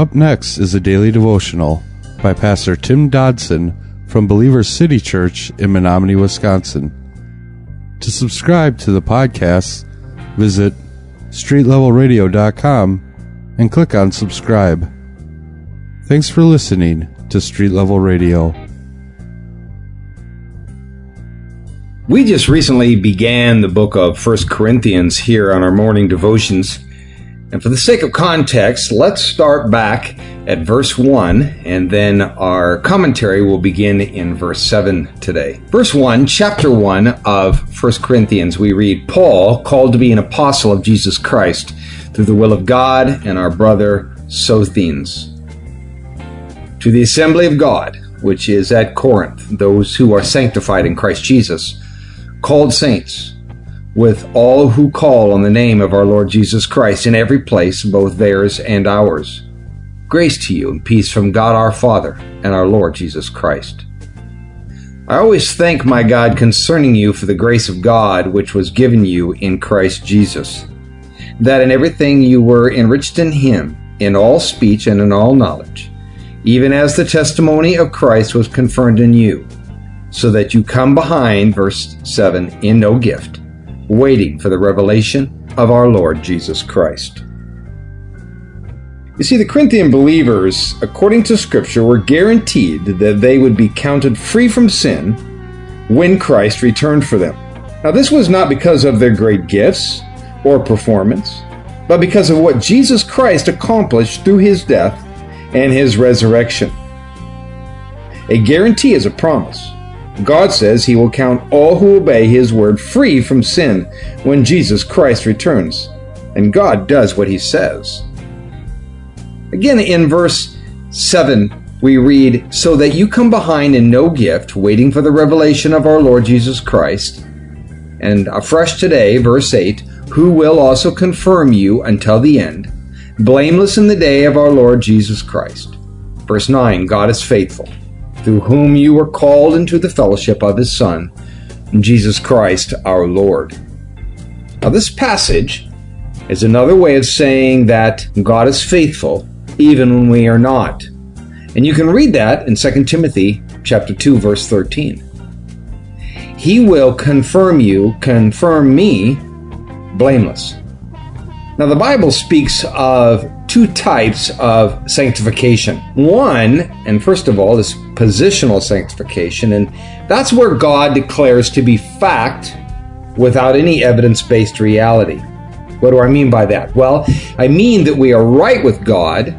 Up next is a daily devotional by Pastor Tim Dodson from Believer City Church in Menominee, Wisconsin. To subscribe to the podcast, visit streetlevelradio.com and click on subscribe. Thanks for listening to Street Level Radio. We just recently began the book of First Corinthians here on our morning devotions. And for the sake of context, let's start back at verse 1, and then our commentary will begin in verse 7 today. Verse 1, chapter 1 of First Corinthians, we read Paul, called to be an apostle of Jesus Christ, through the will of God and our brother Sosthenes. To the assembly of God, which is at Corinth, those who are sanctified in Christ Jesus called saints, with all who call on the name of our Lord Jesus Christ in every place, both theirs and ours. Grace to you and peace from God our Father and our Lord Jesus Christ. I always thank my God concerning you for the grace of God which was given you in Christ Jesus, that in everything you were enriched in Him, in all speech and in all knowledge, even as the testimony of Christ was confirmed in you so that you come behind, verse 7, in no gift, waiting for the revelation of our Lord Jesus Christ. You see, the Corinthian believers, according to Scripture, were guaranteed that they would be counted free from sin when Christ returned for them. Now, this was not because of their great gifts or performance, but because of what Jesus Christ accomplished through his death and his resurrection. A guarantee is a promise. God says he will count all who obey his word free from sin when Jesus Christ returns. And God does what he says. Again, in verse 7, we read, So that you come behind in no gift, waiting for the revelation of our Lord Jesus Christ. And afresh today, verse 8, who will also confirm you until the end, blameless in the day of our Lord Jesus Christ. Verse 9, God is faithful through whom you were called into the fellowship of his Son, Jesus Christ our Lord. Now, this passage is another way of saying that God is faithful even when we are not. And you can read that in 2 Timothy chapter 2 verse 13. He will confirm you, confirm me blameless. Now the Bible speaks of two types of sanctification. One, and first of all, is positional sanctification, and that's where God declares to be fact without any evidence based reality. What do I mean by that? Well, I mean that we are right with God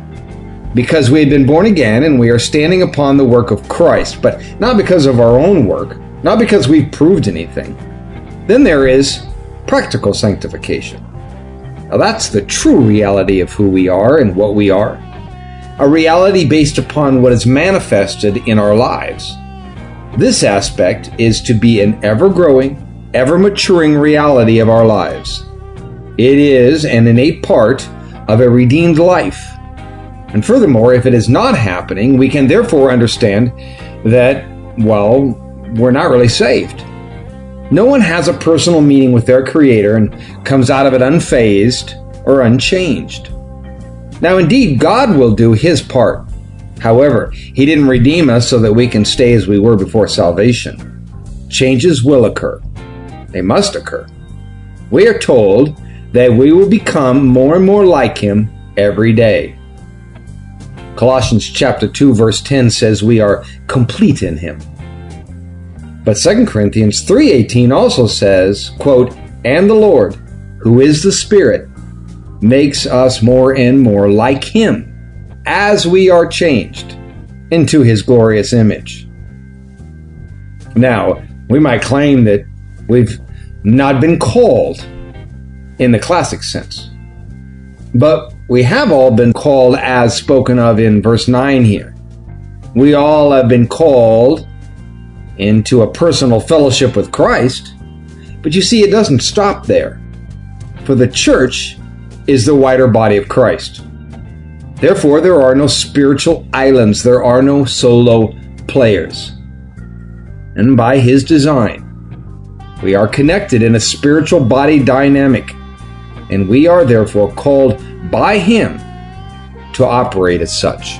because we had been born again and we are standing upon the work of Christ, but not because of our own work, not because we've proved anything. Then there is practical sanctification. Now, that's the true reality of who we are and what we are. A reality based upon what is manifested in our lives. This aspect is to be an ever growing, ever maturing reality of our lives. It is an innate part of a redeemed life. And furthermore, if it is not happening, we can therefore understand that, well, we're not really saved. No one has a personal meeting with their Creator and comes out of it unfazed or unchanged. Now, indeed, God will do His part. However, He didn't redeem us so that we can stay as we were before salvation. Changes will occur, they must occur. We are told that we will become more and more like Him every day. Colossians chapter 2 verse 10 says we are complete in him. But 2 Corinthians 3:18 also says, quote, "And the Lord, who is the Spirit, makes us more and more like him as we are changed into his glorious image." Now, we might claim that we've not been called in the classic sense. But we have all been called as spoken of in verse 9 here. We all have been called into a personal fellowship with Christ. But you see, it doesn't stop there. For the church is the wider body of Christ. Therefore, there are no spiritual islands, there are no solo players. And by His design, we are connected in a spiritual body dynamic, and we are therefore called by Him to operate as such.